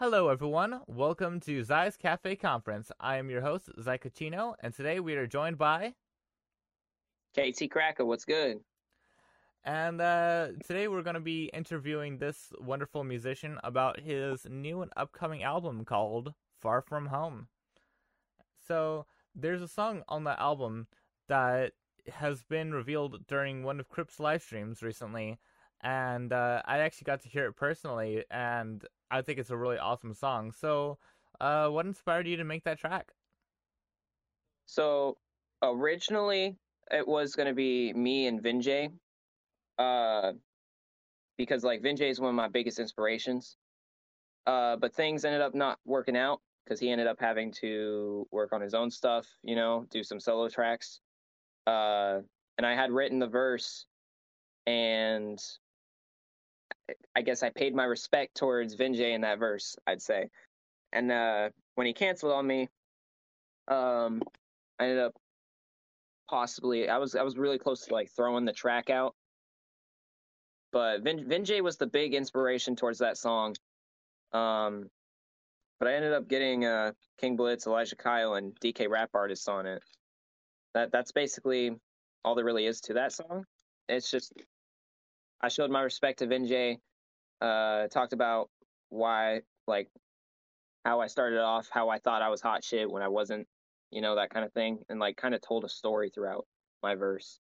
Hello, everyone. Welcome to Xy's Cafe Conference. I am your host, Zai Cucino, and today we are joined by. KT Crackah, what's good? And uh, today we're going to be interviewing this wonderful musician about his new and upcoming album called Far From Home. So, there's a song on the album that has been revealed during one of Crypt's live streams recently, and uh, I actually got to hear it personally, and I think it's a really awesome song. So, uh, what inspired you to make that track? So, originally it was going to be me and Vinjay, uh, because like Vinjay is one of my biggest inspirations. Uh, but things ended up not working out because he ended up having to work on his own stuff, you know, do some solo tracks. Uh, and I had written the verse, and I guess I paid my respect towards Vinjay in that verse, I'd say. And uh, when he canceled on me, um, I ended up possibly I was I was really close to like throwing the track out. But Vin, Vinjay was the big inspiration towards that song. Um, but I ended up getting uh, King Blitz, Elijah Kyle, and DK rap artists on it. That that's basically all there really is to that song. It's just I showed my respect to Vinjay, uh, talked about why, like, how I started off, how I thought I was hot shit when I wasn't, you know, that kind of thing, and like kind of told a story throughout my verse.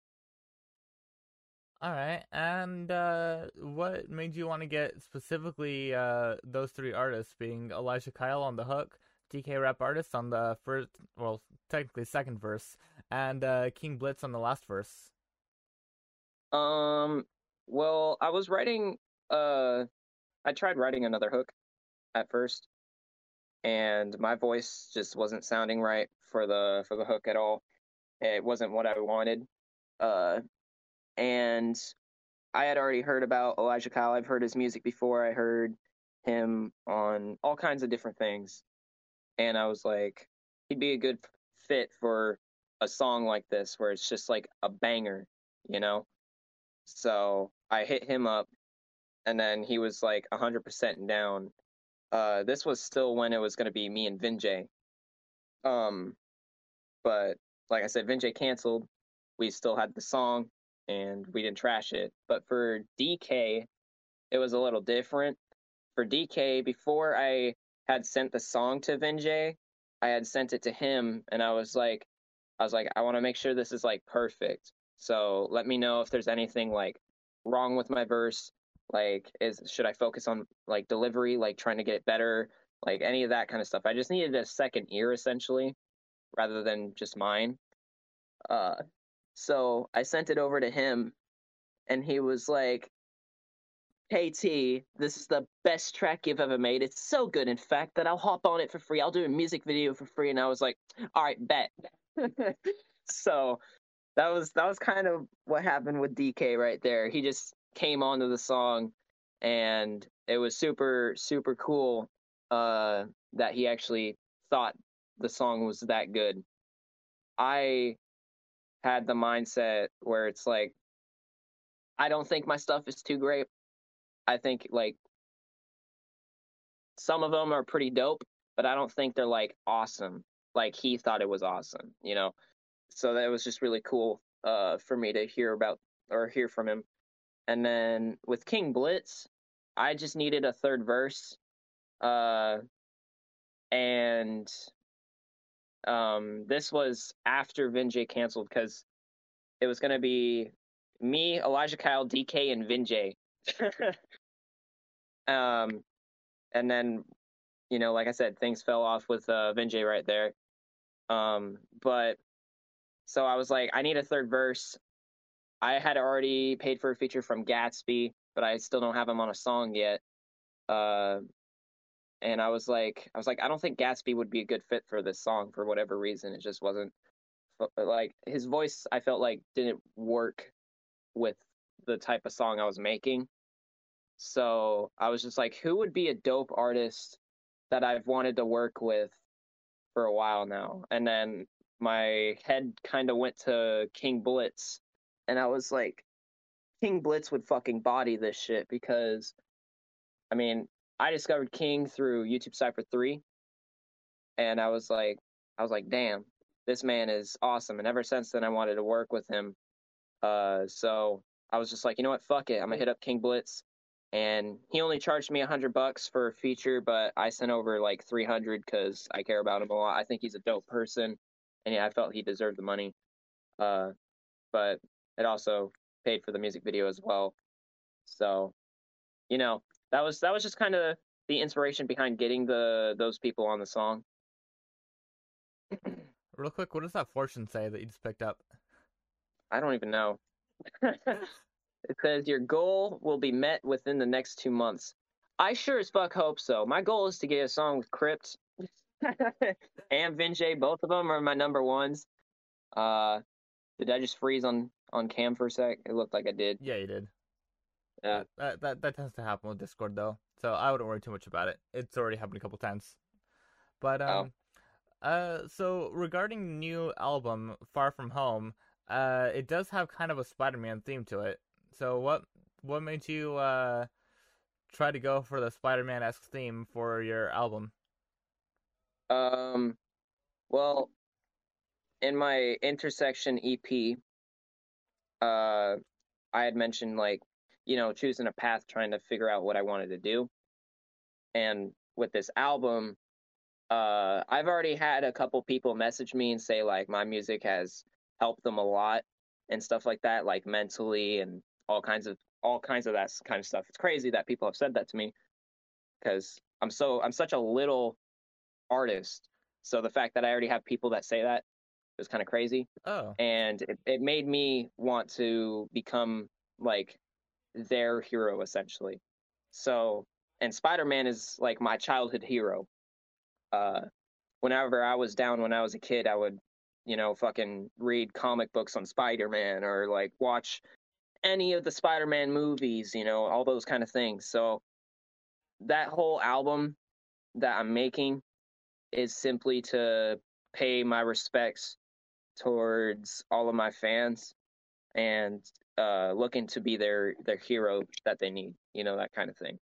All right, and uh, what made you want to get specifically uh, those three artists, being Elijah Kyle on the hook, DK Rap Artist on the first, well, technically second verse, and uh, King Blitz on the last verse? Um, well, I was writing. Uh, I tried writing another hook at first, and my voice just wasn't sounding right for the for the hook at all. It wasn't what I wanted. Uh, and I had already heard about Elijah Kyle. I've heard his music before. I heard him on all kinds of different things, and I was like, he'd be a good fit for a song like this, where it's just like a banger, you know. So I hit him up, and then he was like 100% down. Uh, this was still when it was going to be me and Vinjay. Um, but like I said, Vinjay canceled. We still had the song, and we didn't trash it. But for DK, it was a little different. For DK, before I had sent the song to Vinjay, I had sent it to him, and I was like, I was like, I want to make sure this is like perfect. So let me know if there's anything like wrong with my verse. Like, is should I focus on like delivery, like trying to get it better, like any of that kind of stuff. I just needed a second ear essentially, rather than just mine. Uh, so I sent it over to him, and he was like, "Hey T, this is the best track you've ever made. It's so good, in fact, that I'll hop on it for free. I'll do a music video for free." And I was like, "All right, bet." so that was that was kind of what happened with DK right there. He just came onto the song, and it was super super cool uh, that he actually thought the song was that good. I had the mindset where it's like, I don't think my stuff is too great. I think like some of them are pretty dope, but I don't think they're like awesome. Like he thought it was awesome, you know so that was just really cool uh, for me to hear about or hear from him. And then with King Blitz, I just needed a third verse, uh, and um, this was after Vinjay canceled because it was gonna be me, Elijah Kyle, DK, and Vinjay. um, and then you know, like I said, things fell off with uh, Vinjay right there. Um, but so I was like, I need a third verse. I had already paid for a feature from Gatsby, but I still don't have him on a song yet. Uh, and I was like, I was like, I don't think Gatsby would be a good fit for this song for whatever reason. It just wasn't like his voice. I felt like didn't work with the type of song I was making. So I was just like, who would be a dope artist that I've wanted to work with for a while now? And then my head kind of went to King Blitz, and I was like, King Blitz would fucking body this shit because, I mean, I discovered King through YouTube Cypher 3. And I was like, I was like, damn, this man is awesome. And ever since then, I wanted to work with him. Uh, so I was just like, you know what, fuck it. I'm gonna hit up King Blitz. And he only charged me a hundred bucks for a feature, but I sent over like 300 because I care about him a lot. I think he's a dope person. And yeah, I felt he deserved the money. Uh, but it also paid for the music video as well. So, you know, that was that was just kind of the inspiration behind getting the those people on the song. Real quick, what does that fortune say that you just picked up? I don't even know. it says your goal will be met within the next two months. I sure as fuck hope so. My goal is to get a song with Crypt and Vinjay. Both of them are my number ones. Uh, did I just freeze on on cam for a sec? It looked like I did. Yeah, you did. Yeah. That that that tends to happen with Discord though, so I wouldn't worry too much about it. It's already happened a couple times. But um, oh. uh, so regarding new album Far From Home, uh, it does have kind of a Spider-Man theme to it. So what what made you uh try to go for the Spider-Man esque theme for your album? Um, well, in my intersection EP, uh, I had mentioned like you know, choosing a path, trying to figure out what I wanted to do. And with this album, uh, I've already had a couple people message me and say like my music has helped them a lot and stuff like that, like mentally and all kinds of all kinds of that kind of stuff. It's crazy that people have said that to me because I'm so I'm such a little artist. So the fact that I already have people that say that was kind of crazy. Oh. And it, it made me want to become like their hero essentially. So, and Spider-Man is like my childhood hero. Uh, whenever I was down when I was a kid, I would, you know, fucking read comic books on Spider-Man or like watch any of the Spider-Man movies, you know, all those kind of things. So that whole album that I'm making is simply to pay my respects towards all of my fans and uh, looking to be their their hero that they need, you know, that kind of thing.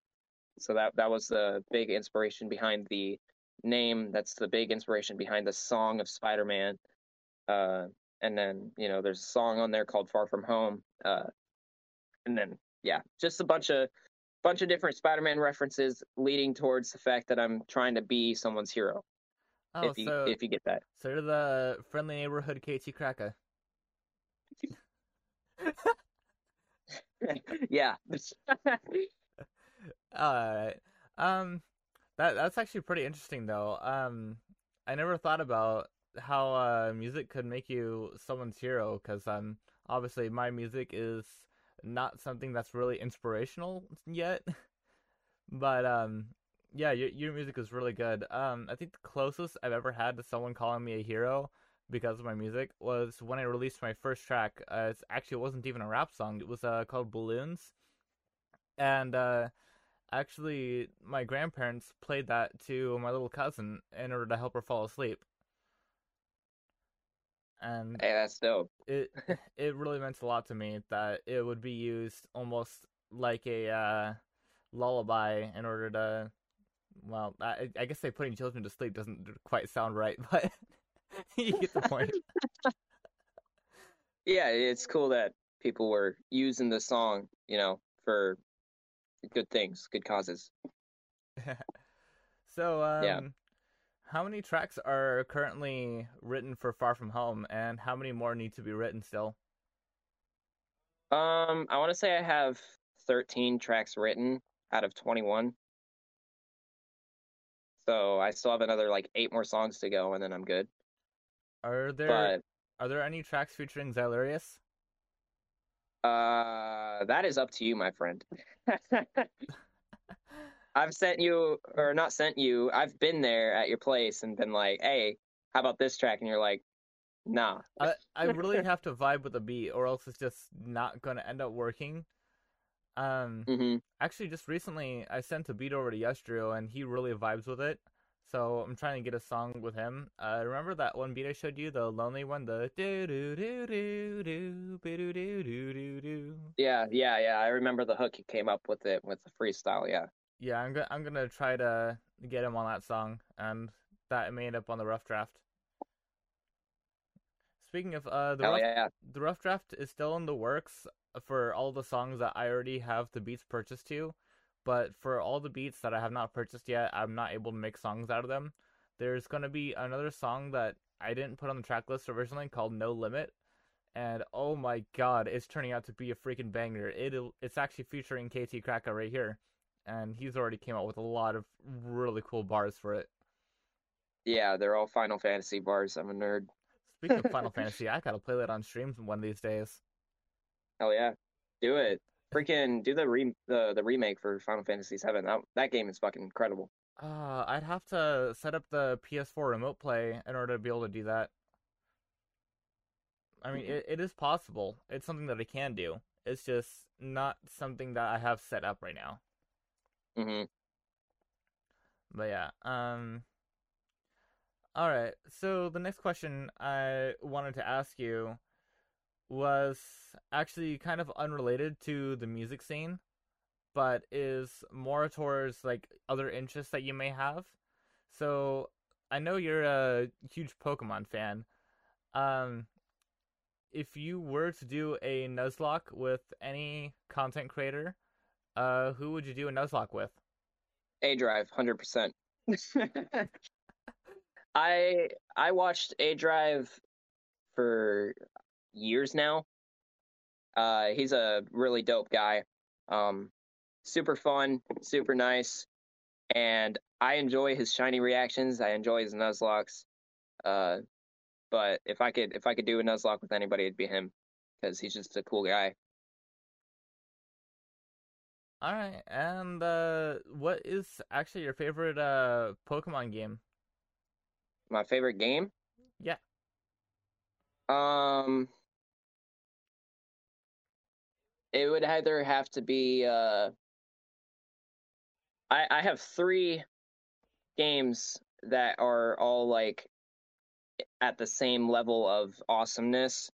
So that that was the big inspiration behind the name. That's the big inspiration behind the song of Spider-Man. Uh, and then you know, there's a song on there called "Far From Home." Uh, and then yeah, just a bunch of bunch of different Spider-Man references leading towards the fact that I'm trying to be someone's hero. Oh, if you so, if you get that. So you're the friendly neighborhood KT Crackah. yeah. All right. Um, that that's actually pretty interesting though. Um, I never thought about how uh music could make you someone's hero because um obviously my music is not something that's really inspirational yet, but um yeah your your music is really good. Um, I think the closest I've ever had to someone calling me a hero because of my music was when I released my first track. Uh, it actually wasn't even a rap song. It was uh, called Balloons, and uh, actually my grandparents played that to my little cousin in order to help her fall asleep. And hey, that's dope. it it really meant a lot to me that it would be used almost like a uh, lullaby in order to. Well, I, I guess say putting children to sleep doesn't quite sound right, but you get the point. yeah, it's cool that people were using the song, you know, for good things, good causes. so, um, yeah. how many tracks are currently written for Far From Home, and how many more need to be written still? Um, I want to say I have 13 tracks written out of 21. So I still have another like eight more songs to go, and then I'm good. Are there but, are there any tracks featuring Xylurius? Uh, that is up to you, my friend. I've sent you, or not sent you. I've been there at your place and been like, "Hey, how about this track?" And you're like, "Nah." I I really have to vibe with the beat, or else it's just not gonna end up working. Um, mm-hmm. actually, just recently I sent a beat over to Yestrio, and he really vibes with it. So I'm trying to get a song with him. Uh, remember that one beat I showed you, the lonely one, the do do do do do do do do do do. Yeah, yeah, yeah. I remember the hook he came up with it with the freestyle. Yeah. Yeah, I'm gonna I'm gonna try to get him on that song, and that may end up on the rough draft. Speaking of uh, the Hell rough, yeah. the rough draft is still in the works for all the songs that I already have the beats purchased to, but for all the beats that I have not purchased yet, I'm not able to make songs out of them. There's gonna be another song that I didn't put on the track list originally called No Limit, and oh my god, it's turning out to be a freaking banger. It it's actually featuring KT Crackah right here, and he's already came out with a lot of really cool bars for it. Yeah, they're all Final Fantasy bars. I'm a nerd. Speaking of Final Fantasy, I gotta play that on streams one of these days. Hell yeah. Do it. Freaking do the re the, the remake for Final Fantasy VII. That that game is fucking incredible. Uh, I'd have to set up the PS4 remote play in order to be able to do that. I mean, it, it is possible. It's something that I can do. It's just not something that I have set up right now. hmm But yeah, um all right. So the next question I wanted to ask you was actually kind of unrelated to the music scene, but is more towards like other interests that you may have. So I know you're a huge Pokemon fan. Um if you were to do a Nuzlocke with any content creator, uh who would you do a Nuzlocke with? aDrive, hundred percent. I I watched A Drive for years now. Uh, he's a really dope guy. Um, super fun, super nice, and I enjoy his shiny reactions. I enjoy his Nuzlockes. Uh, but if I could if I could do a Nuzlocke with anybody, it'd be him because he's just a cool guy. All right, and uh, what is actually your favorite uh Pokemon game? My favorite game. Yeah. Um, it would either have to be uh I I have three games that are all like at the same level of awesomeness.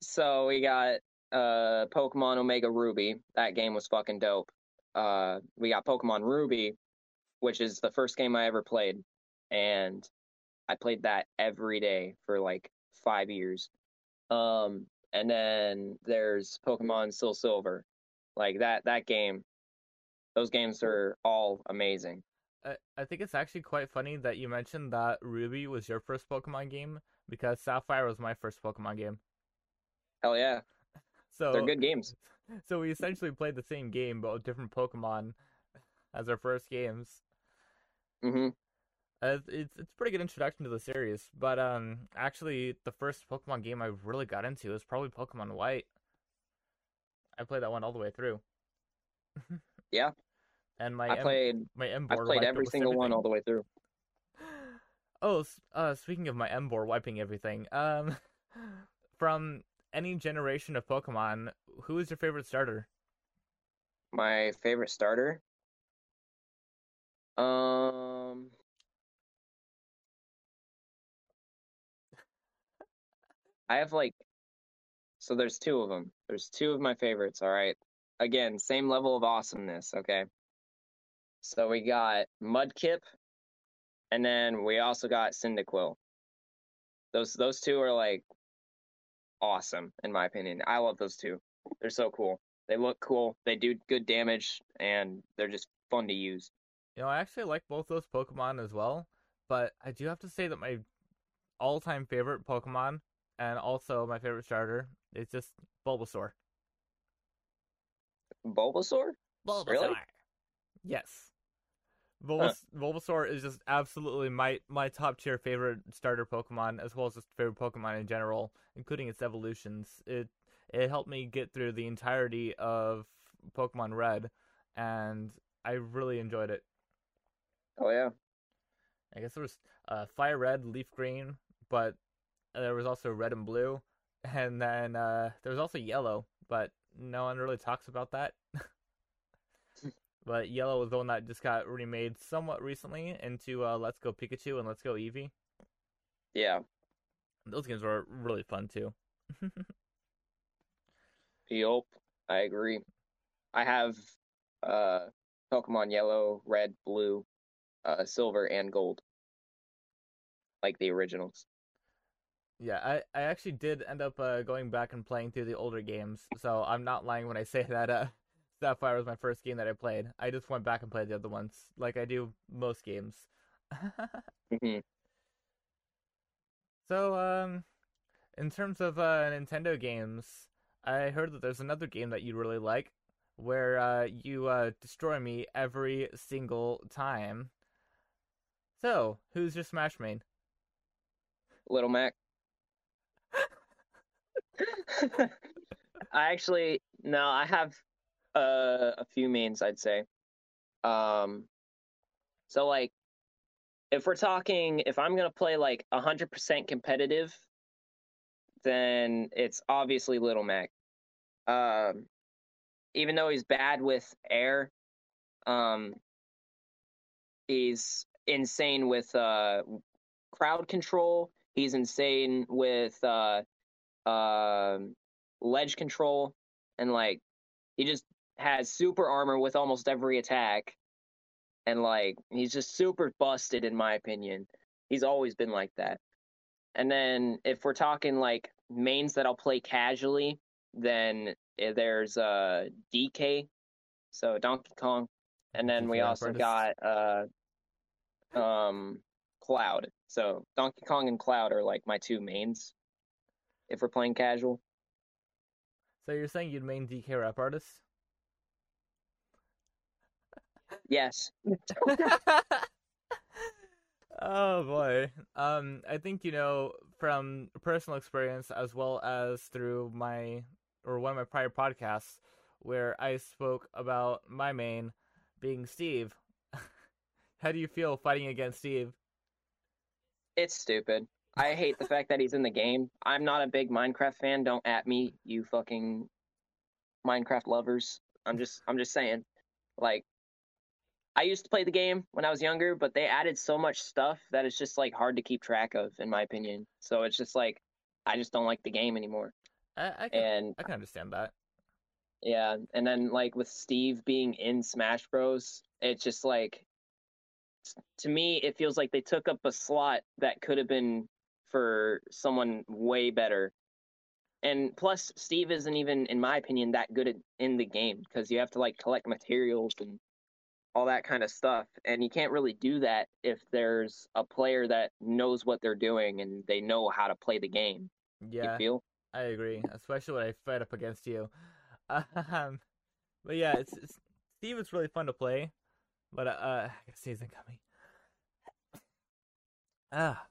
So we got uh Pokemon Omega Ruby. That game was fucking dope. Uh we got Pokemon Ruby, which is the first game I ever played and I played that every day for like 5 years. Um and then there's Pokemon Soul Silver. Like that that game. Those games are all amazing. I, I think it's actually quite funny that you mentioned that Ruby was your first Pokemon game because Sapphire was my first Pokemon game. Hell yeah. So They're good games. So we essentially played the same game but with different Pokemon as our first games. Mhm. Uh, it's it's a pretty good introduction to the series, but um, actually, the first Pokemon game I really got into is probably Pokemon White. I played that one all the way through. Yeah. And my I M- played my M I board played every single one all the way through. Oh, uh, speaking of my M board wiping everything, um, from any generation of Pokemon, who is your favorite starter? My favorite starter. Um I have like so there's two of them. There's two of my favorites, all right. Again, same level of awesomeness, okay? So we got Mudkip and then we also got Cyndaquil. Those those two are like awesome in my opinion. I love those two. They're so cool. They look cool. They do good damage and they're just fun to use. You know, I actually like both those Pokemon as well, but I do have to say that my all-time favorite Pokemon and also my favorite starter is just Bulbasaur. Bulbasaur? Bulbasaur. Really? Yes. Bulbas- Bulbasaur is just absolutely my my top tier favorite starter Pokemon, as well as just favorite Pokemon in general, including its evolutions. It it helped me get through the entirety of Pokemon Red, and I really enjoyed it. Oh yeah. I guess there was uh, Fire Red, Leaf Green, but there was also Red and Blue, and then uh, there was also Yellow, but no one really talks about that. but Yellow was the one that just got remade somewhat recently into uh, Let's Go Pikachu and Let's Go Eevee. Yeah. Those games were really fun too. Yup. I agree. I have uh Pokemon Yellow, Red, Blue, uh, Silver, and Gold, like the originals. Yeah, I, I actually did end up uh, going back and playing through the older games, so I'm not lying when I say that uh, Sapphire was my first game that I played. I just went back and played the other ones, like I do most games. hmm So, um, in terms of uh, Nintendo games, I heard that there's another game that you really like, where uh, you uh, destroy me every single time. So, who's your Smash main? Little Mac. I actually no, I have uh, a few mains. I'd say. Um, so like, if we're talking, if I'm gonna play like hundred percent competitive, then it's obviously Little Mac. Um, even though he's bad with air, um, he's insane with uh crowd control. He's insane with uh um ledge control and like he just has super armor with almost every attack. And like he's just super busted in my opinion. He's always been like that. And then if we're talking like mains that i'll play casually then eh, there's uh dk so donkey kong. And then we also got uh um cloud. So donkey kong and cloud are like my two mains if we're playing casual So you're saying you'd main DK rap artist? yes oh boy. Um, I think you know from personal experience as well as through my or one of my prior podcasts where I spoke about my main being Steve. How do you feel fighting against Steve? It's stupid. I hate the fact that he's in the game. I'm not a big Minecraft fan. Don't at me, you fucking Minecraft lovers. I'm just I'm just saying. Like I used to play the game when I was younger, but they added so much stuff that it's just like hard to keep track of in my opinion. So it's just like I just don't like the game anymore. I, I can And I can understand that. yeah, and then like with Steve being in Smash Bros, it's just like to me it feels like they took up a slot that could have been for someone way better. And plus Steve isn't even in my opinion that good at, in the game because you have to like collect materials and all that kind of stuff and you can't really do that if there's a player that knows what they're doing and they know how to play the game. Yeah. You feel? I agree, especially when I fight up against you. Um, but yeah, it's, it's Steve is really fun to play, but uh, I guess he's coming. Ah,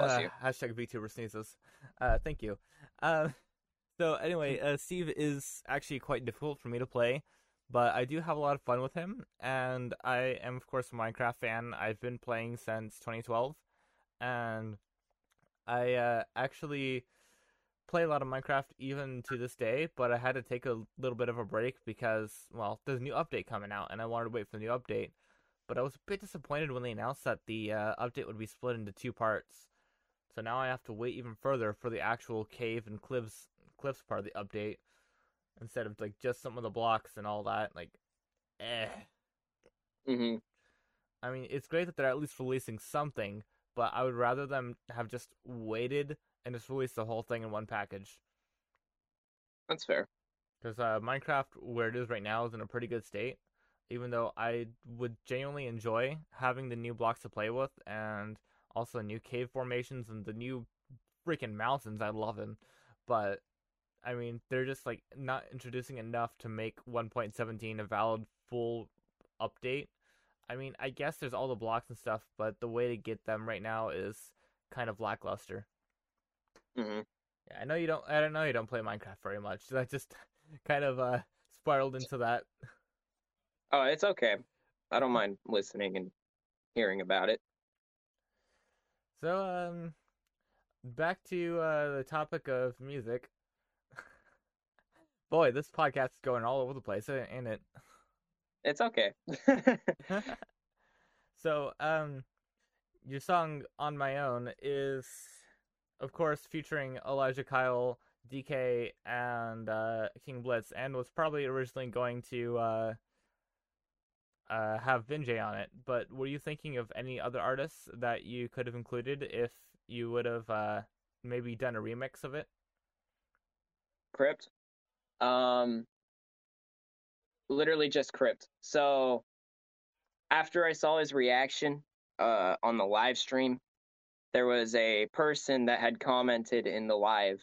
Bless uh, you. hashtag VTuber sneezes. Uh, thank you. Um, so anyway, uh, Steve is actually quite difficult for me to play, but I do have a lot of fun with him, and I am of course a Minecraft fan. I've been playing since 2012, and I uh, actually play a lot of Minecraft even to this day, but I had to take a little bit of a break because, well, there's a new update coming out, and I wanted to wait for the new update. But I was a bit disappointed when they announced that the uh, update would be split into two parts. So now I have to wait even further for the actual cave and cliffs cliffs part of the update instead of like just some of the blocks and all that. Like, eh. hmm I mean, it's great that they're at least releasing something, but I would rather them have just waited and just release the whole thing in one package. That's fair. Because uh, Minecraft, where it is right now, is in a pretty good state. Even though I would genuinely enjoy having the new blocks to play with, and also new cave formations and the new freaking mountains, I love them. But I mean, they're just like not introducing enough to make 1.17 a valid full update. I mean, I guess there's all the blocks and stuff, but the way to get them right now is kind of lackluster. hmm Yeah, I know you don't. I don't know you don't play Minecraft very much. That just kind of uh spiraled into that. Oh, it's okay. I don't mind listening and hearing about it. So um, back to uh the topic of music. Boy, this podcast is going all over the place, ain't it? It's okay. so um, your song "On My Own" is, of course, featuring Elijah Kyle, DK, and uh, King Blitz, and was probably originally going to uh, uh, have Vinjay on it. But were you thinking of any other artists that you could have included if you would have uh, maybe done a remix of it? Crypt. Um, literally just Crypt. So after I saw his reaction uh, on the live stream, there was a person that had commented in the live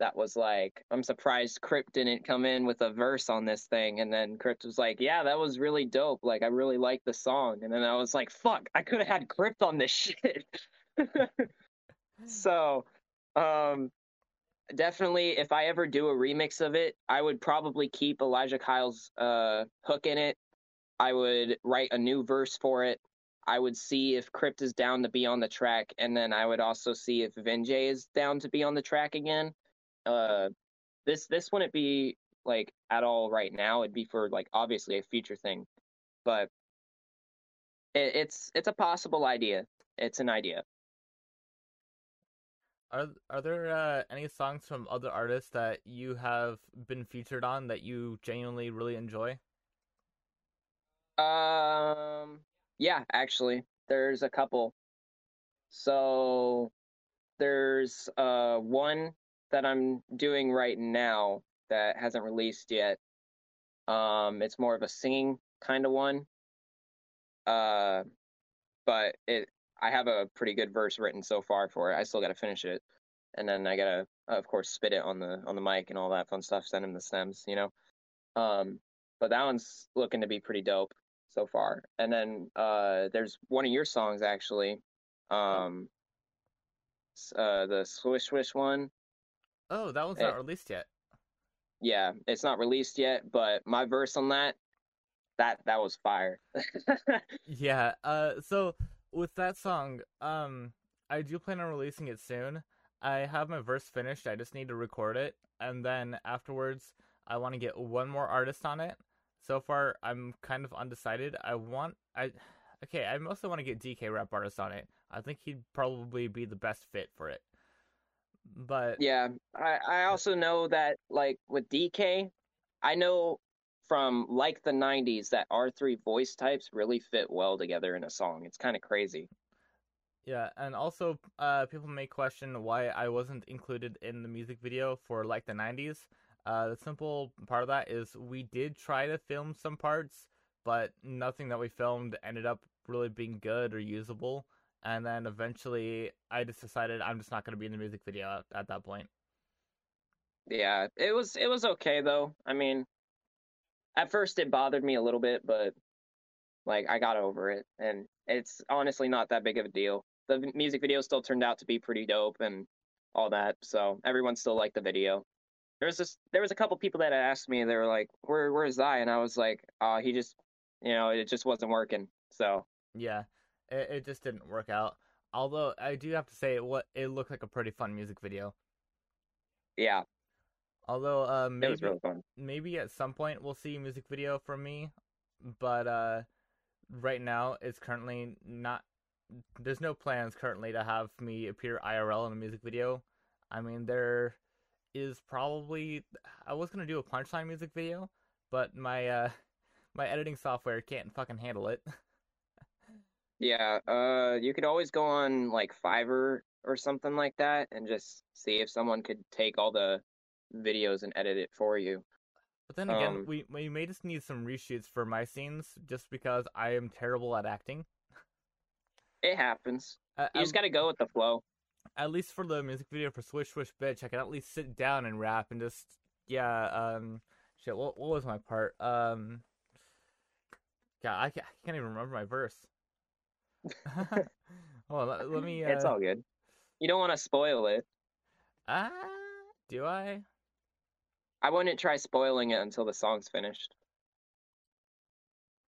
that was like, I'm surprised Crypt didn't come in with a verse on this thing. And then Crypt was like, Yeah, that was really dope. Like, I really like the song. And then I was like, Fuck, I could have had Crypt on this shit. so, um, definitely, if I ever do a remix of it, I would probably keep Elijah Kyle's uh, hook in it. I would write a new verse for it. I would see if Crypt is down to be on the track, and then I would also see if Vinjay is down to be on the track again. Uh, this this wouldn't be like at all right now. It'd be for like obviously a future thing, but it, it's it's a possible idea. It's an idea. Are are there uh, any songs from other artists that you have been featured on that you genuinely really enjoy? Um, yeah, actually, there's a couple. So there's uh one that I'm doing right now that hasn't released yet. Um, it's more of a singing kind of one. Uh, but it I have a pretty good verse written so far for it. I still got to finish it, and then I gotta, of course, spit it on the on the mic and all that fun stuff. Send him the stems, you know. Um, but that one's looking to be pretty dope so far. And then uh, there's one of your songs actually, um, uh, the Swish Swish one. Oh, that one's it, not released yet. Yeah, it's not released yet, but my verse on that, that that was fire. yeah. Uh, so with that song, um, I do plan on releasing it soon. I have my verse finished. I just need to record it, and then afterwards, I want to get one more artist on it. So far, I'm kind of undecided. I want I, okay. I mostly want to get DK rap artist on it. I think he'd probably be the best fit for it. But yeah, I I also know that like with DK, I know from like the 90s that R3 voice types really fit well together in a song. It's kind of crazy. Yeah, and also uh, people may question why I wasn't included in the music video for like the 90s. Uh, the simple part of that is we did try to film some parts, but nothing that we filmed ended up really being good or usable. And then eventually I just decided I'm just not going to be in the music video at, at that point. Yeah, it was it was okay though. I mean, at first it bothered me a little bit, but like I got over it, and it's honestly not that big of a deal. The music video still turned out to be pretty dope and all that, so everyone still liked the video. There was this, there was a couple people that asked me, they were like, "Where, where's Xy?" And I was like, "Uh, he just, you know, it just wasn't working." So yeah, it, it just didn't work out. Although I do have to say, what it looked like a pretty fun music video. Yeah, Although uh, maybe really maybe at some point we'll see a music video from me, but uh, right now it's currently not. There's no plans currently to have me appear IRL in a music video. I mean, there is probably I was gonna do a punchline music video, but my uh, my editing software can't fucking handle it. yeah, uh, you could always go on like Fiverr or something like that and just see if someone could take all the videos and edit it for you. But then again, um, we we may just need some reshoots for my scenes, just because I am terrible at acting. It happens. Uh, you just got to go with the flow. At least for the music video for Swish Swish Bitch, I can at least sit down and rap and just yeah. Um, shit. What what was my part? Um, God, I can't, I can't even remember my verse. On, let, let me. Uh... It's all good. You don't want to spoil it. Ah. Uh... Do I? I wouldn't try spoiling it until the song's finished.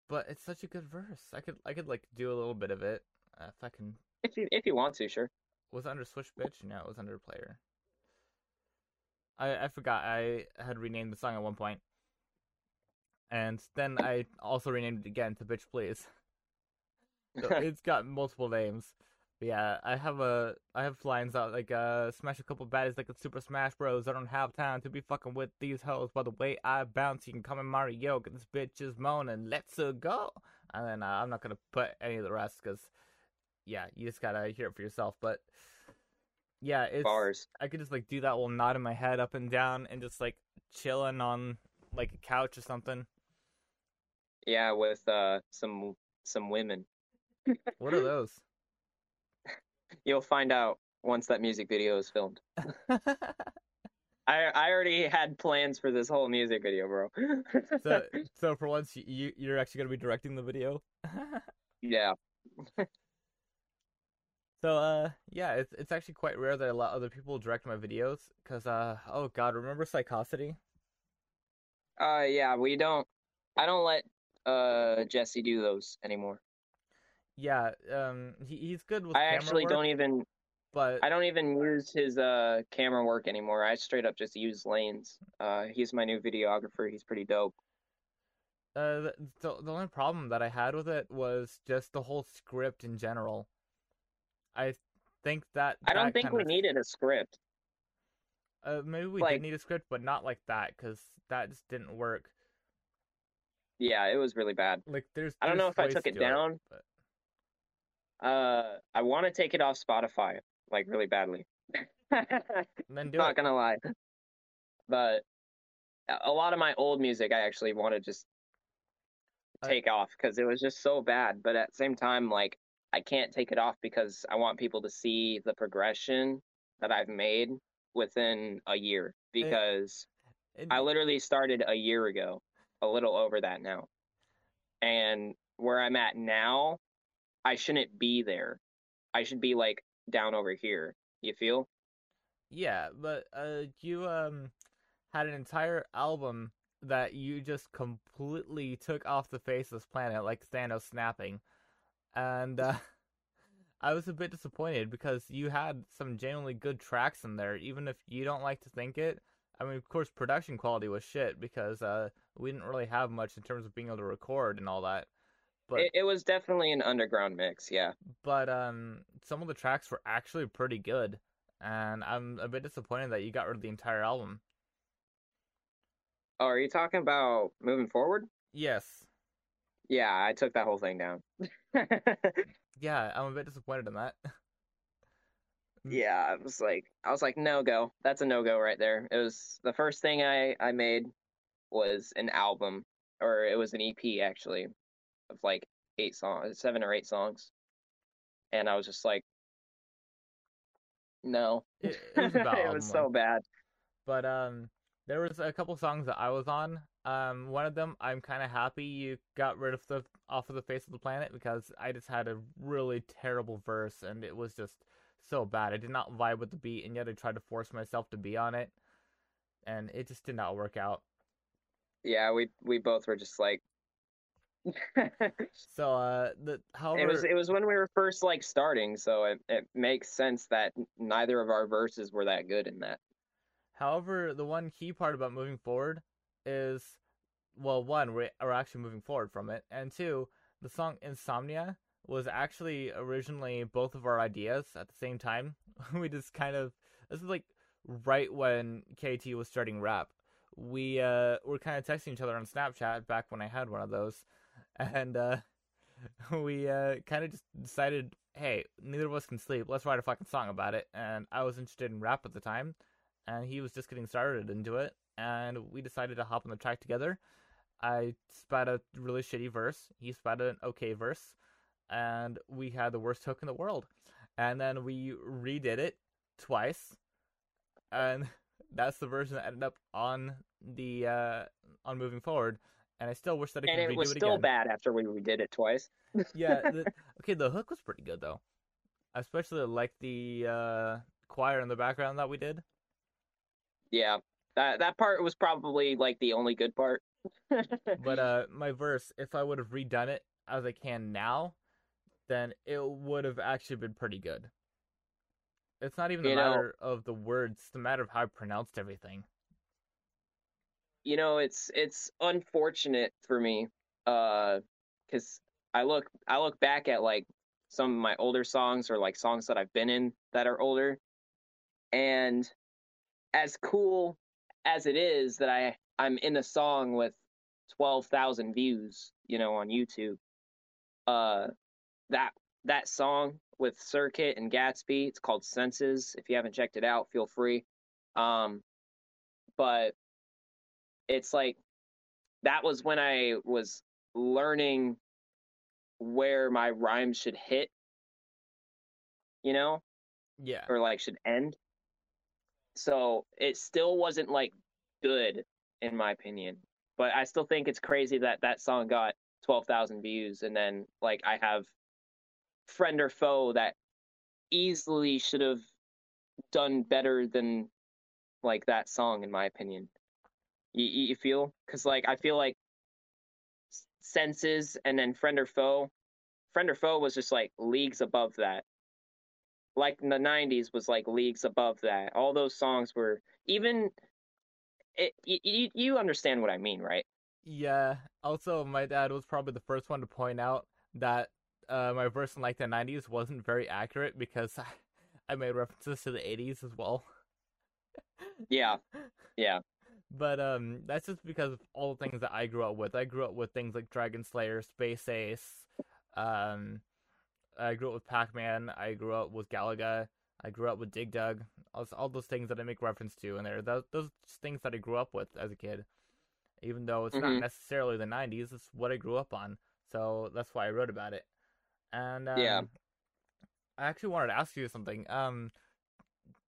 But it's such a good verse. I could I could like do a little bit of it uh, if I can. If you if you want to, sure. Was under Swish Bitch? No, it was under Player. I I forgot I had renamed the song at one point, and then I also renamed it again to Bitch Please. It's got multiple names. But yeah, I have a I have lines out like uh smash a couple baddies like a Super Smash Bros. I don't have time to be fucking with these hoes. By the way I bounce, you can come in Mario, get this bitch is moaning. Let's uh, go. and then uh, I'm not gonna put any of the rest because, yeah, you just gotta hear it for yourself. But yeah, it's Bars. I could just like do that while nodding my head up and down and just like chilling on like a couch or something. Yeah, with uh some some women. What are those? You'll find out once that music video is filmed. I I already had plans for this whole music video, bro. so so for once you you're actually gonna be directing the video. yeah. So uh yeah, it's it's actually quite rare that a lot of other people direct my videos because uh oh god, remember Psychosity? Uh yeah, we don't I don't let uh Jesse do those anymore. Yeah, um he, he's good with I actually work, don't even but I don't even use his uh camera work anymore. I straight up just use Lane's. Uh he's my new videographer. He's pretty dope. uh the, the only problem that I had with it was just the whole script in general. I think that I don't think we of- needed a script. Uh, maybe we like- did need a script, but not like that because that just didn't work. Yeah, it was really bad. Like there's I don't know if I took to it do down. but Uh I want to take it off Spotify like really badly. then do Not it. gonna lie. But a- lot of my old music I actually want to just I- take off because it was just so bad. But at the same time, like I can't take it off because I want people to see the progression that I've made within a year. Because And- I literally started a year ago, a little over that now. And where I'm at now, I shouldn't be there. I should be like down over here. You feel? Yeah, but uh, you um had an entire album that you just completely took off the face of this planet, like Thanos snapping, and uh, I was a bit disappointed because you had some genuinely good tracks in there, even if you don't like to think it. I mean, of course, production quality was shit because uh, we didn't really have much in terms of being able to record and all that. But It, it was definitely an underground mix, yeah. but um, some of the tracks were actually pretty good, and I'm a bit disappointed that you got rid of the entire album. Oh, are you talking about moving forward? Yes. Yeah, I took that whole thing down. Yeah, I'm a bit disappointed in that. yeah, I was like, I was like, no go. That's a no go right there. It was the first thing I I made was an album, or it was an EP actually, of like eight songs, seven or eight songs, and I was just like, no. It, it was it was so bad. But um, there was a couple songs that I was on. Um, one of them I'm kind of happy you got rid of the off of the face of the planet because I just had a really terrible verse and it was just so bad. I did not vibe with the beat, and yet I tried to force myself to be on it, and it just did not work out. Yeah, we we both were just like. So uh, the however It was it was when we were first like starting, so it, it makes sense that neither of our verses were that good in that. However, the one key part about moving forward is, well, one, we're, we're actually moving forward from it, and two, the song Insomnia was actually originally both of our ideas at the same time. we just kind of, this is like right when KT was starting rap. We uh, were kind of texting each other on Snapchat back when I had one of those, and uh, we uh, kind of just decided, hey, neither of us can sleep. Let's write a fucking song about it. And I was interested in rap at the time, and he was just getting started into it, and we decided to hop on the track together. I spat a really shitty verse. He spat an okay verse, and we had the worst hook in the world. And then we redid it twice, and that's the version that ended up on the uh, on moving forward. And I still wish that I And could it redo was it still again. bad after we redid it twice. yeah. The, okay, the hook was pretty good though. I especially like the uh, choir in the background that we did. Yeah. That that part was probably like the only good part. But uh, my verse, if I would have redone it as I can now, then it would have actually been pretty good. It's not even the You know- matter of the words; it's the matter of how I pronounced everything. You know, it's it's unfortunate for me, uh, because I look I look back at like some of my older songs or like songs that I've been in that are older, and as cool as it is that I I'm in a song with twelve thousand views, you know, on YouTube, uh, that that song with Circuit and Gatsby. It's called Senses. If you haven't checked it out, feel free. Um, but it's like that was when I was learning where my rhymes should hit, you know, Yeah. or like should end. So it still wasn't like good in my opinion, but I still think it's crazy that that song got 12,000 views and then like I have friend or foe that easily should have done better than like that song in my opinion. You, you feel? Cuz like I feel like senses and then friend or foe friend or foe was just like leagues above that like in the 90s was like leagues above that all those songs were even it, you, you understand what i mean right Yeah. Also, my dad was probably the first one to point out that uh, my verse in like the '90s wasn't very accurate because I made references to the '80s as well. yeah yeah But um, that's just because of all the things that I grew up with. I grew up with things like Dragon's Lair, Space Ace. Um, I grew up with Pac Man. I grew up with Galaga. I grew up with Dig Dug. All, all those things that I make reference to in there. Those those things that I grew up with as a kid. Even though it's Mhm. not necessarily the '90s, it's what I grew up on. So that's why I wrote about it. And um, Yeah. I actually wanted to ask you something. Um,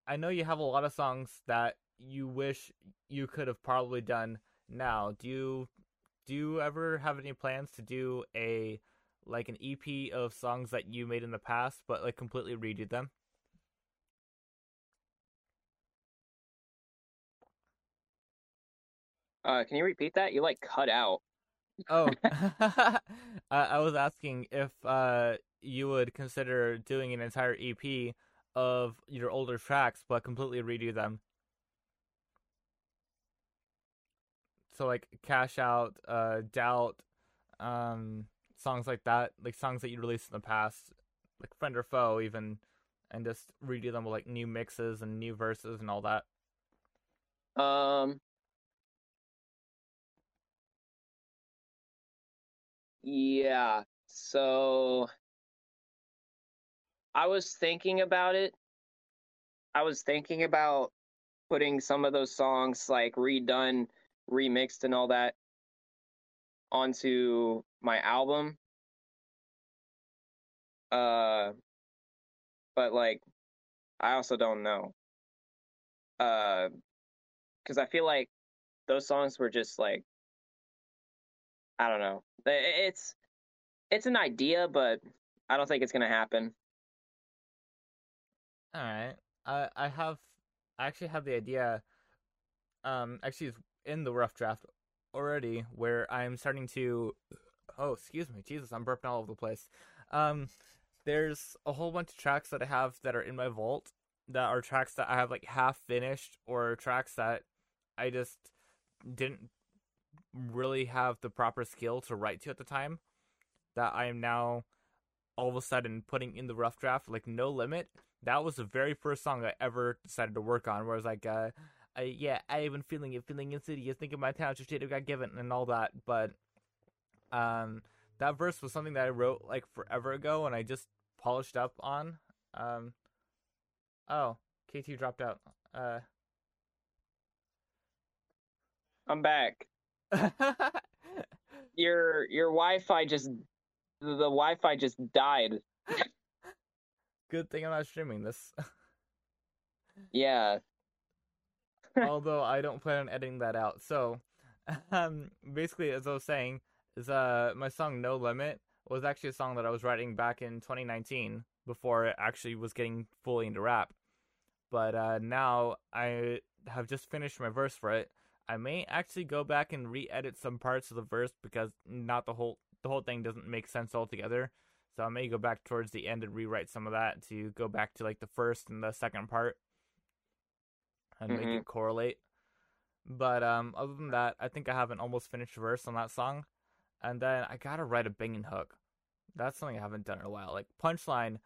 I know you have a lot of songs that you wish you could have probably done now. Do you do you ever have any plans to do a like an EP of songs that you made in the past but like completely redo them? uh can you repeat that you like cut out Oh, I, I was asking if uh you would consider doing an entire EP of your older tracks but completely redo them. So like Cash Out, uh Doubt, um songs like that, like songs that you released in the past, like Friend or Foe even and just redo them with like new mixes and new verses and all that. um yeah so i was thinking about it i was thinking about putting some of those songs like redone remixed and all that onto my album. Uh but like i also don't know. Uh because i feel like those songs were just like i don't know. It's it's an idea but i don't think it's gonna happen. All right. I I have I actually have the idea um actually it's in the rough draft already where I'm starting to oh, excuse me. Jesus, I'm burping all over the place. Um there's a whole bunch of tracks that I have that are in my vault that are tracks that I have like half finished or tracks that I just didn't really have the proper skill to write to at the time that I am now all of a sudden putting in the rough draft like no limit that was the very first song I ever decided to work on. Where I was like, uh, I, yeah, I've been feeling it, feeling insidious, thinking my shit I got given, and all that. But um, that verse was something that I wrote like forever ago, and I just polished up on. Um, oh, KT dropped out. Uh, i'm back your your wi-fi just the wi-fi just died good thing I'm not streaming this. yeah although I don't plan on editing that out. So, um, basically, as I was saying, is uh my song "No Limit" was actually a song that I was writing back in 2019 before it actually was getting fully into rap. But uh, now I have just finished my verse for it. I may actually go back and re-edit some parts of the verse because not the whole the whole thing doesn't make sense altogether. So I may go back towards the end and rewrite some of that to go back to like the first and the second part and make Mhm. it correlate. But um, other than that, I think I have an almost finished verse on that song, and then I gotta write a banging hook. That's something I haven't done in a while. Like punchline.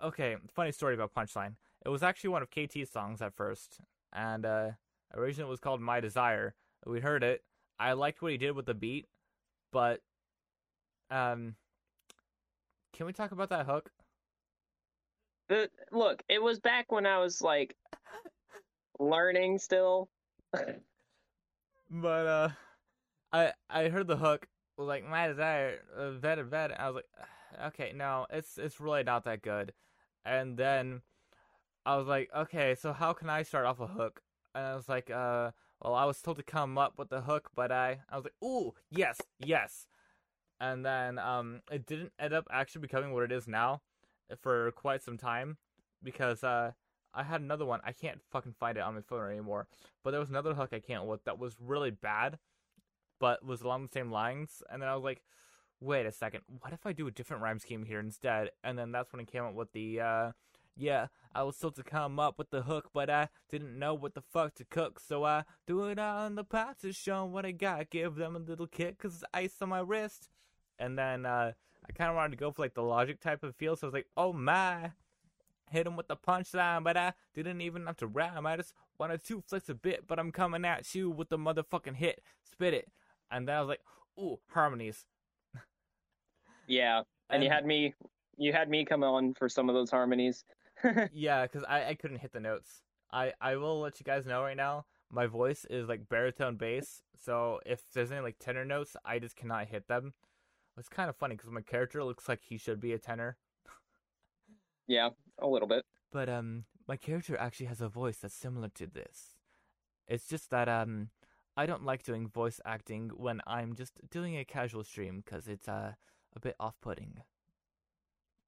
Okay, funny story about punchline. It was actually one of KT's songs at first, and uh, originally it was called My Desire. We heard it. I liked what he did with the beat, but um, can we talk about that hook? The look, it was back when I was like learning still. But uh, I I heard the hook was like my desire, uh, better, better. I was like, okay, no, it's it's really not that good. And then I was like, okay, so how can I start off a hook? And I was like, uh, well, I was told to come up with the hook, but I I was like, ooh, yes, yes. And then um, it didn't end up actually becoming what it is now for quite some time because uh I had another one. I can't fucking find it on my phone anymore. But there was another hook I can't with that was really bad, but was along the same lines. And then I was like, wait a second, what if I do a different rhyme scheme here instead? And then that's when I came up with the, uh, yeah, I was still to come up with the hook, but I didn't know what the fuck to cook. So I do it on the pot to show what I got. Give them a little kick because it's ice on my wrist. And then, uh, I kind of wanted to go for like the logic type of feel. So I was like, oh my hit him with the punchline, but I didn't even have to rhyme. I just wanted to flex a bit, but I'm coming at you with the motherfucking hit. Spit it. And then I was like, ooh, harmonies. yeah. And, and, you had me you had me come on for some of those harmonies. yeah, because I, I couldn't hit the notes. I, I will let you guys know right now, my voice is like baritone bass, so if there's any like tenor notes, I just cannot hit them. It's kind of funny because my character looks like he should be a tenor. Yeah, a little bit. But um, my character actually has a voice that's similar to this. It's just that um, I don't like doing voice acting when I'm just doing a casual stream because it's uh, a bit off-putting.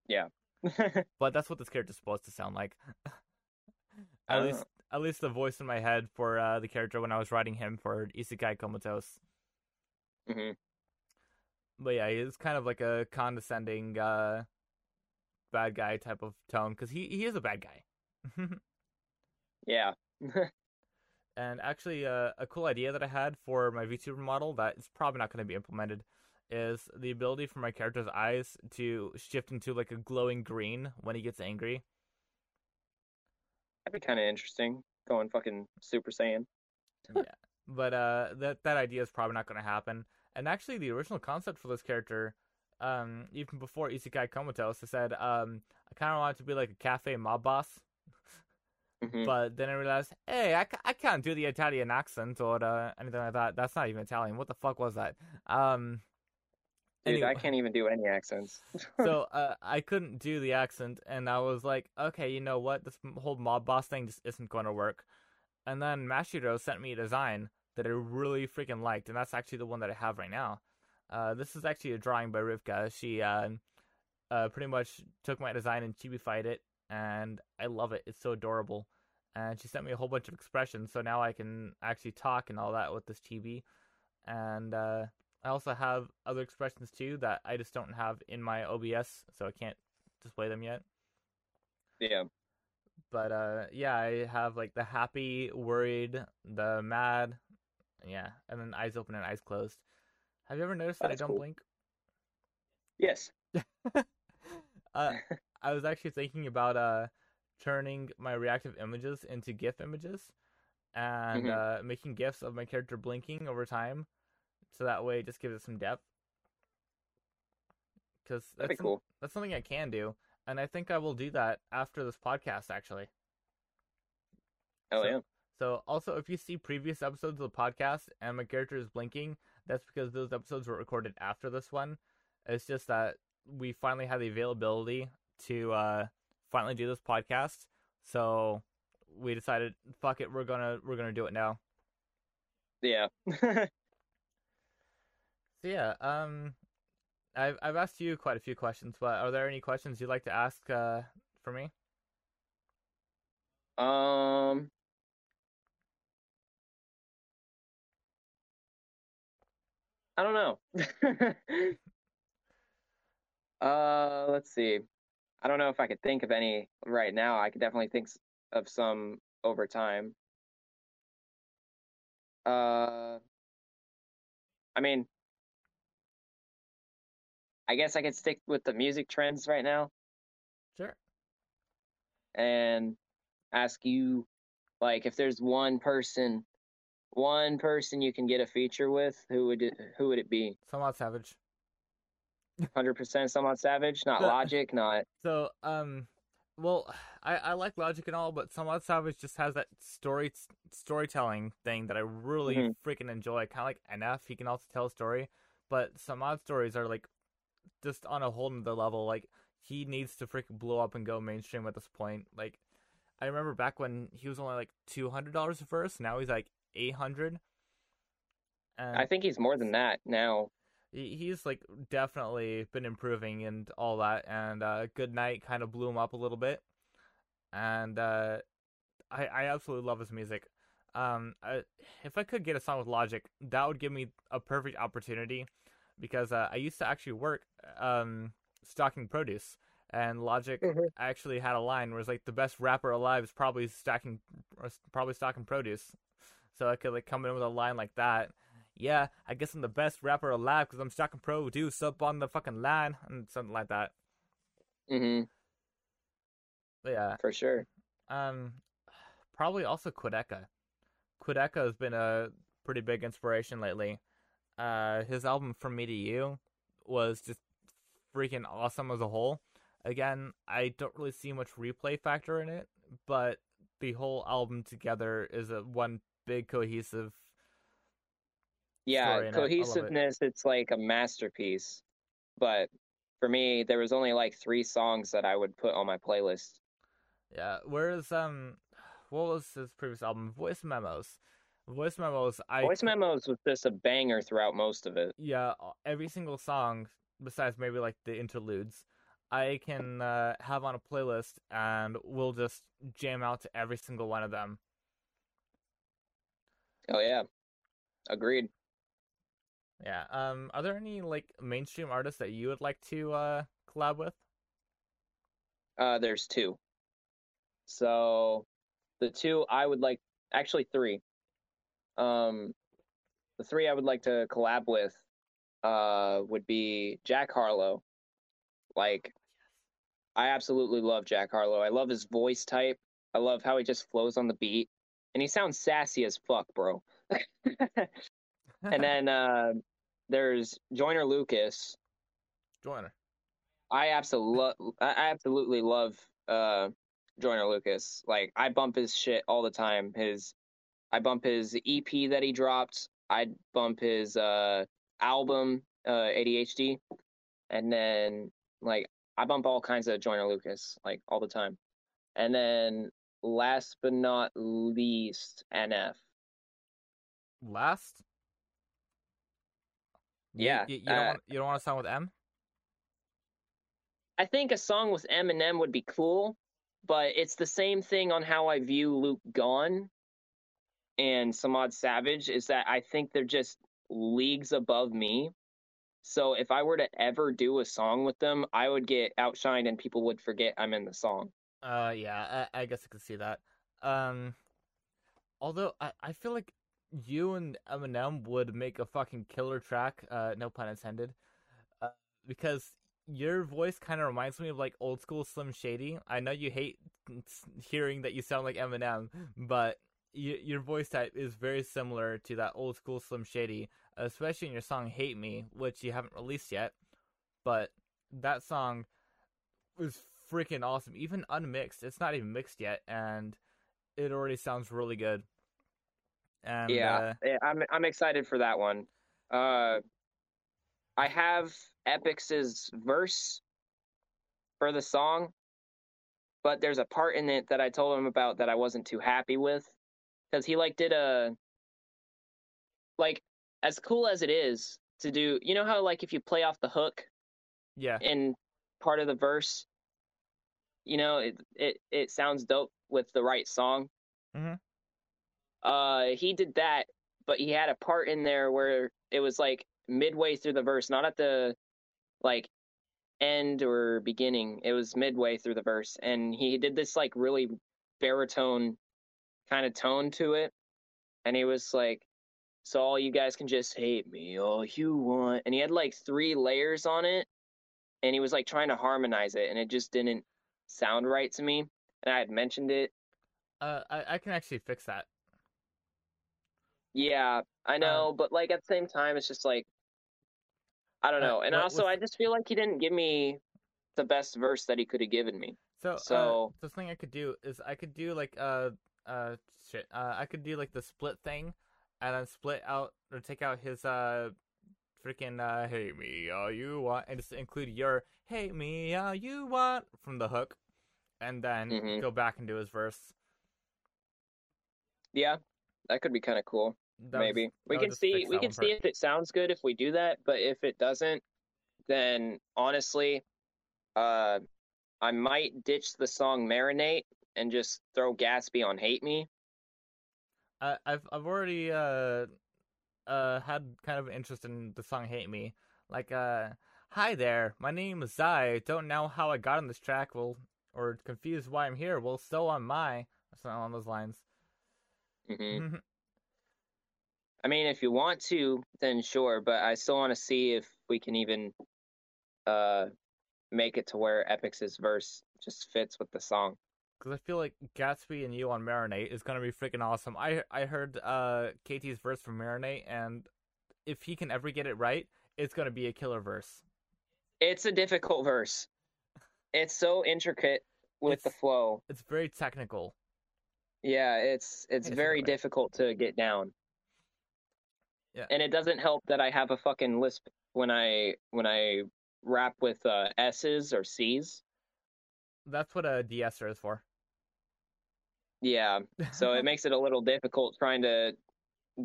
Yeah. but that's what this character's supposed to sound like. at least, know. at least the voice in my head for uh, the character when I was writing him for Isekai Comatose. Mm-hmm. But yeah, he's kind of like a condescending uh, bad guy type of tone because he he is a bad guy. yeah. and actually, uh, a cool idea that I had for my VTuber model that is probably not going to be implemented is the ability for my character's eyes to shift into like a glowing green when he gets angry. That'd be kind of interesting. Going fucking Super Saiyan. yeah, but uh, that that idea is probably not going to happen. And actually, the original concept for this character um, even before Isekai Comatose, I said um, I kind of wanted to be like a cafe mob boss. Mm-hmm. But then I realized, hey, I, I can't do the Italian accent or uh, anything like that. That's not even Italian. What the fuck was that? Um, Dude, anyway. I can't even do any accents. so uh, I couldn't do the accent, and I was like, okay, you know what? This whole mob boss thing just isn't going to work. And then Mashiro sent me a design that I really freaking liked, and that's actually the one that I have right now. Uh, this is actually a drawing by Rivka. She uh, uh, pretty much took my design and chibified it, and I love it. It's so adorable. And she sent me a whole bunch of expressions, so now I can actually talk and all that with this chibi. And uh, I also have other expressions too that I just don't have in my OBS, so I can't display them yet. Yeah. But uh, yeah, I have like the happy, worried, the mad, yeah, and then eyes open and eyes closed. Have you ever noticed that That's I don't cool. blink? Yes. uh, I was actually thinking about uh, turning my reactive images into GIF images and mm-hmm. uh, making GIFs of my character blinking over time, so that way it just gives it some depth. Because that's cool. that's something I can do, and I think I will do that after this podcast. Actually. Oh so, yeah. So also, if you see previous episodes of the podcast and my character is blinking, that's because those episodes were recorded after this one. It's just that we finally had the availability to uh, finally do this podcast, so we decided, fuck it, we're gonna we're gonna do it now. Yeah. so yeah, um, I've I've asked you quite a few questions, but are there any questions you'd like to ask uh, for me? Um, I don't know. uh, let's see. I don't know if I could think of any right now. I could definitely think of some over time. Uh, I mean, I guess I could stick with the music trends right now. Sure. And ask you, like, if there's one person one person you can get a feature with, who would it, who would it be? Somewhat Savage. hundred percent Somewhat Savage, not Logic, not So, um, well, I, I like Logic and all, but Somewhat Savage just has that story storytelling thing that I really Mhm. freaking enjoy. Kind of like NF, he can also tell a story, but some odd stories are like just on a whole nother level. Like he needs to freaking blow up and go mainstream at this point. Like I remember back when he was only like two hundred dollars a verse, now he's like eight hundred. And I think he's more than that now. he's like definitely been improving and all that and uh good night kind of blew him up a little bit and uh i i absolutely love his music um I, if i could get a song with logic that would give me a perfect opportunity because uh, i used to actually work um stocking produce and logic Mhm. actually had a line where it's like the best rapper alive is probably stacking probably stocking produce so i could like come in with a line like that yeah, I guess I'm the best rapper alive because I'm stocking produce up on the fucking line and something like that. hmm yeah, for sure. um, probably also Quadeca. Quadeca has been a pretty big inspiration lately. Uh, his album From Me to You was just freaking awesome as a whole. Again, I don't really see much replay factor in it, but the whole album together is a one big cohesive. Yeah, story, and I- I love it. cohesiveness. It's like a masterpiece. But for me, there was only like three songs that I would put on my playlist. Yeah. Whereas um, what was his previous album? Voice Memos. Voice Memos. I Voice Memos was just a banger throughout most of it. yeah, every single song besides maybe like the interludes, I can uh, have on a playlist and we'll just jam out to every single one of them. Oh yeah, agreed. Yeah. Um, are there any like mainstream artists that you would like to uh collab with? Uh, there's two. So the two I would like, actually three. Um, the three I would like to collab with, uh, would be Jack Harlow. Like, I absolutely love Jack Harlow. I love his voice type. I love how he just flows on the beat, and he sounds sassy as fuck, bro. and then uh, there's Joyner Lucas. Joiner. I absolutely, I absolutely love uh, Joyner Lucas. Like I bump his shit all the time. His, I bump his EP that he dropped. I bump his uh, album uh, ADHD, and then like I bump all kinds of Joyner Lucas like all the time. And then last but not least, NF. Last. Yeah, You, you don't uh, want you don't want to sound with M. I think a song with Eminem would be cool, but it's the same thing on how I view Luke Gone and Somewhat Savage is that I think they're just leagues above me. So if I were to ever do a song with them, I would get outshined and people would forget I'm in the song. Uh, yeah, I, I guess I could see that. Um, although I, I feel like you and Eminem would make a fucking killer track. Uh, no pun intended. Uh, because your voice kind of reminds me of like old school Slim Shady. I know you hate hearing that you sound like Eminem, but y- your voice type is very similar to that old school Slim Shady, especially in your song "Hate Me," which you haven't released yet. But that song was freaking awesome, even unmixed. It's not even mixed yet, and it already sounds really good. And yeah, uh, yeah, I'm I'm excited for that one. Uh, I have Epix's verse for the song, but there's a part in it that I told him about that I wasn't too happy with because he like did a like as cool as it is to do. You know how like if you play off the hook yeah, in part of the verse, you know it it it sounds dope with the right song. Mhm. Uh, he did that, but he had a part in there where it was like midway through the verse, not at the like end or beginning. It was midway through the verse, and he did this like really baritone kind of tone to it, and he was like, "So all you guys can just hate me all you want," and he had like three layers on it, and he was like trying to harmonize it, and it just didn't sound right to me. And I had mentioned it. uh, I I can actually fix that. Yeah, I know, but like at the same time, it's just like I don't Uh, know. And what- also, I just feel like he didn't give me the best verse that he could have given me. So, So- uh, the thing I could do is I could do like uh uh shit. Uh, I could do like the split thing, and then split out or take out his uh freaking uh hey me all you want, and just include your hey me all you want from the hook, and then Mhm. go back do his verse. Yeah, that could be kind of cool. That Maybe just- we can see we can see part. if it sounds good if we do that. But if it doesn't, then honestly, uh, I might ditch the song "Marinate" and just throw Gatsby on "Hate Me." I, I've I've already uh uh had kind of interest in the song "Hate Me." Like uh, hi there, my name is Xy. Don't know how I got on this track. Well, or confused why I'm here. Well, so am I. Something along those lines. hmm I mean, if you want to, then sure. But I still want to see if we can even uh make it to where Epix's verse just fits with the song. Because I feel like Gatsby and you on Marinate is gonna be freaking awesome. I I heard uh KT's verse from Marinate, and if he can ever get it right, it's gonna be a killer verse. It's a difficult verse. It's so intricate with the flow. It's very technical. Yeah, it's it's Hey, very difficult to get down. Yeah. And it doesn't help that I have a fucking lisp when I when I rap with uh, S's or C's. That's what a de-esser is for. Yeah, so it makes it a little difficult trying to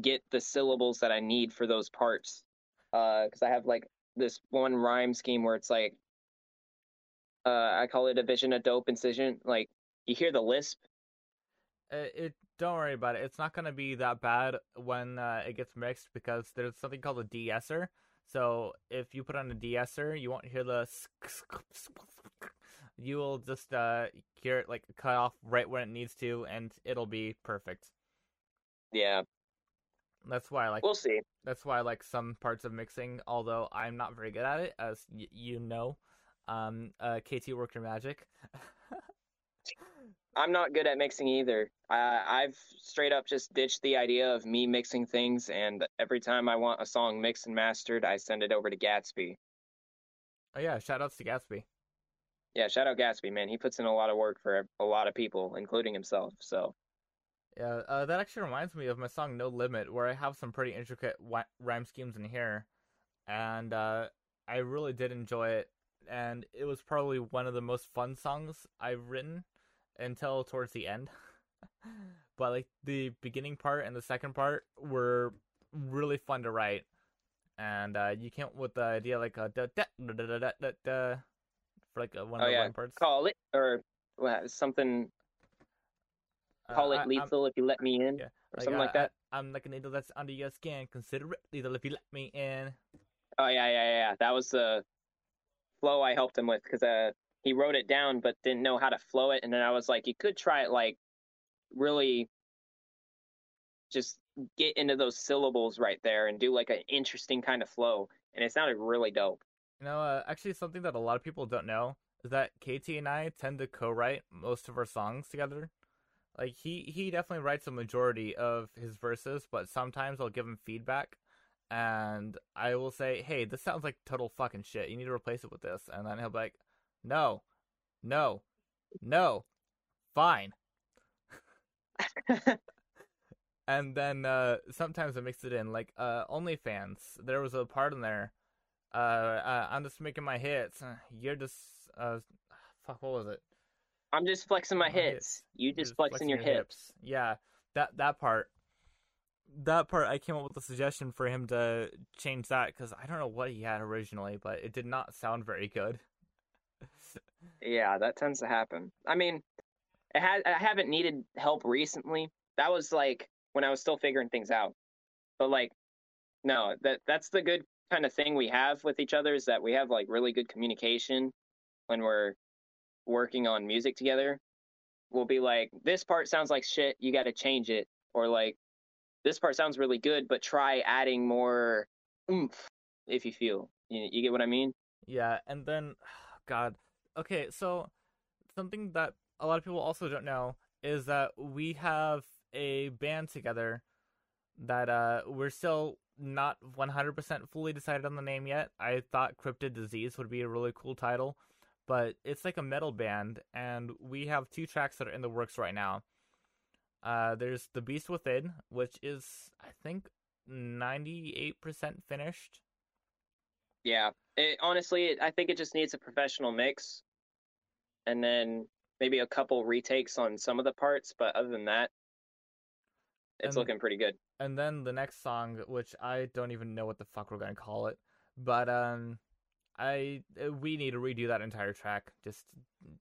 get the syllables that I need for those parts. Uh, because I have like this one rhyme scheme where it's like, uh, I call it a vision of dope incision. Like you hear the lisp. Uh, it don't worry about it. It's not gonna be that bad when uh, it gets mixed because there's something called a de-esser. So if you put on a de-esser, you won't hear the. You will just uh, hear it like cut off right when it needs to, and it'll be perfect. Yeah, That's why I like. we'll see. That's why I like some parts of mixing, although I'm not very good at it, as y- you know. Um, uh, KT worked your magic. I'm not good at mixing either. I, I've straight up just ditched the idea of me mixing things, and every time I want a song mixed and mastered, I send it over to Gatsby. oh yeah, shout outs to Gatsby. Yeah, shout out Gatsby, man. He puts in a lot of work for a lot of people, including himself. So, Yeah, uh, that actually reminds me of my song "No Limit," where I have some pretty intricate rhyme schemes in here, and uh, I really did enjoy it. And it was probably one of the most fun songs I've written until towards the end. but like the beginning part and the second part were really fun to write, and uh, you came up with the idea like a da da da da da, da for like uh, one of Oh, the yeah. one parts. call it or what, something. Uh, Call I- it I'm- lethal if you let me in, Yeah, or something like that. I, am like a needle that's under your skin. Consider it lethal if you let me in. Oh yeah, yeah, yeah, yeah. That was the flow I helped him with because uh, he wrote it down but didn't know how to flow it, and then I was like, you could try it like really just get into those syllables right there and do like an interesting kind of flow, and it sounded really dope. You know, uh, actually, something that a lot of people don't know is that KT and I tend to co-write most of our songs together. Like he he definitely writes a majority of his verses, but sometimes I'll give him feedback, and I will say, "Hey, this sounds like total fucking shit. You need to replace it with this." And then he'll be like, "No, no, no, fine." and then uh, sometimes I mix it in, like uh, OnlyFans. There was a part in there. Uh, uh, I'm just making my hits. Uh, You're just uh, fuck. What was it? I'm just flexing my My hits. hits. You You're just flexing, your hips. Yeah, that that part. That part, I came up with a suggestion for him to change that because I don't know what he had originally, but it did not sound very good. Yeah, that tends to happen. I mean, it had I haven't needed help recently. That was like when I was still figuring things out. But like no, that that's the good kind of thing we have with each other is that we have like really good communication when we're working on music together. We'll be like, this part sounds like shit, you got to change it or like this part sounds really good, but try adding more oomph if you feel. You, you get what I mean? Yeah, and then, God, okay, so something that a lot of people also don't know is that we have a band together that uh we're still not 100% fully decided on the name yet. I thought Cryptid Disease would be a really cool title, but it's like a metal band, and we have two tracks that are in the works right now. Uh, there's The Beast Within, which is, I think, 98% finished. Yeah, it, honestly, I think it just needs a professional mix, and then maybe a couple retakes on some of the parts. But other than that, it's And- looking pretty good. And then the next song, which I don't even know what the fuck we're gonna call it, but um, I uh, we need to redo that entire track. Just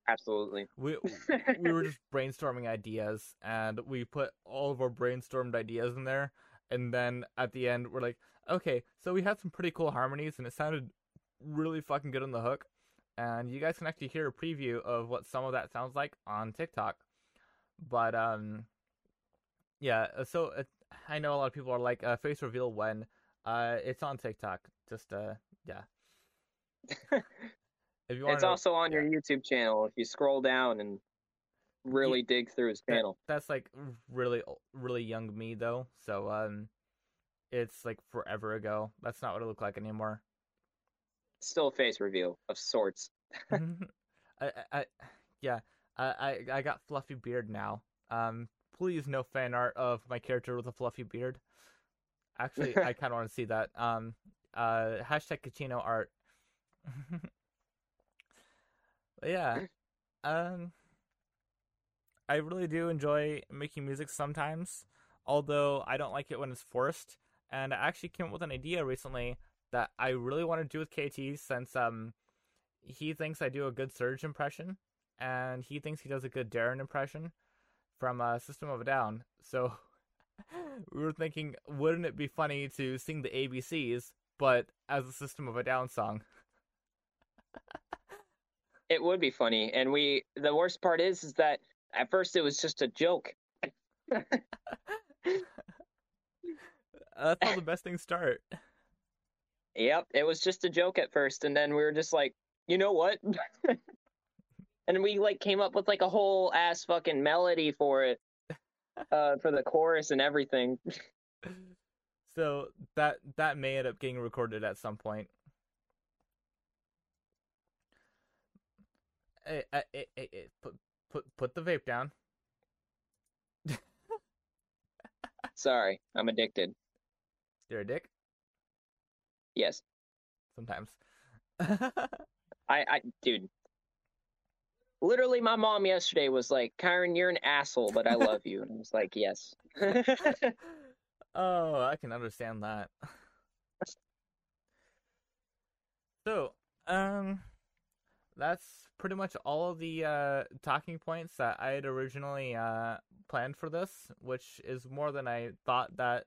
Absolutely. we we were just brainstorming ideas, and we put all of our brainstormed ideas in there, and then at the end we're like, okay, so we had some pretty cool harmonies, and it sounded really fucking good on the hook, and you guys can actually hear a preview of what some of that sounds like on TikTok, but um, yeah, uh, so uh, I know a lot of people are like, uh, face reveal when, uh, it's on TikTok, just uh, yeah. If you want it's also on your YouTube channel. If you scroll down and really dig through his That- channel, that's like really really young me though. So um it's like forever ago. That's not what it looked like anymore. Still a face reveal of sorts. I, I, I yeah. I, I i got fluffy beard now. Um please no fan art of my character with a fluffy beard. Actually i kind of want to see that um uh hashtag Kachino art. Yeah um I really do enjoy making music sometimes, although I don't like it when it's forced. And I actually came up with an idea recently that I really want to do with KT since um he thinks I do a good Serj impression, and he thinks he does a good Daron impression from uh, System of a Down. So we were thinking, wouldn't it be funny to sing the ABCs, but as a System of a Down song? It would be funny, and we. The worst part is, is that at first it was just a joke. That's how the best things start. Yep, it was just a joke at first, and then we were just like, you know what? and we like came up with like a whole ass fucking melody for it, uh, for the chorus and everything. So that that may end up getting recorded at some point. Hey, hey, hey, hey, hey, put put put the vape down. Sorry, I'm addicted. You're a dick Yes, sometimes. I, I, dude. Literally, my mom yesterday was like, "Kyron, you're an asshole, but I love you," and I was like, "Yes." oh, I can understand that. So, um, that's pretty much all of the uh, talking points that I had originally uh, planned for this, which is more than I thought that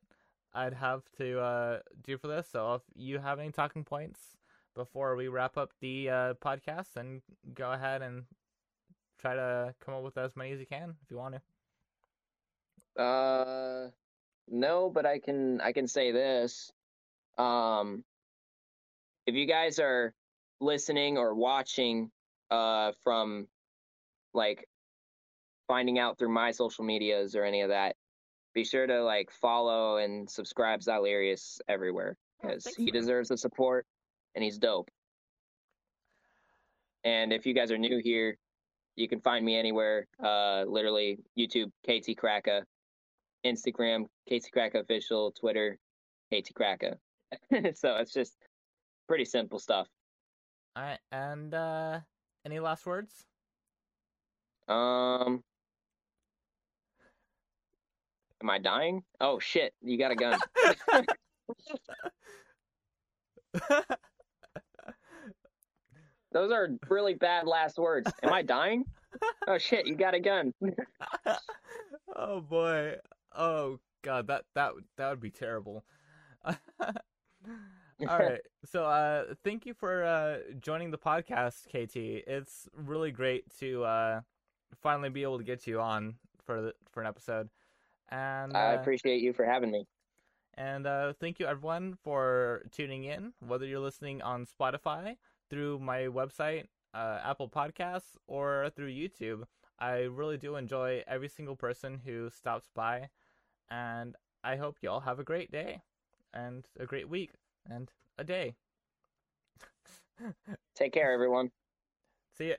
I'd have to uh, do for this. So, if you have any talking points before we wrap up the uh, podcast, then go ahead and try to come up with as many as you can if you want to. Uh, no, but I can I can say this. Um, if you guys are listening or watching, uh, from like finding out through my social medias or any of that, be sure to like follow and subscribe Zylerius everywhere Oh, because thanks, he man. deserves the support and he's dope. And if you guys are new here, you can find me anywhere. Uh, literally YouTube KT Crackah, Instagram KT Crackah official, Twitter KT Crackah. so it's just pretty simple stuff. All right, and uh, any last words? Um, am I dying? Oh shit! You got a gun. Those are really bad last words. Am I dying? Oh shit! You got a gun. oh boy. Oh god, that that that would be terrible. All right. So uh thank you for uh joining the podcast, KT. It's really great to uh finally be able to get you on for the, for an episode. And I uh, appreciate you for having me. and uh, thank you everyone for tuning in, whether you're listening on Spotify, through my website, uh, Apple Podcasts, or through YouTube. I really do enjoy every single person who stops by, and I hope you all have a great day. and a great week and a day. Take care, everyone. See ya.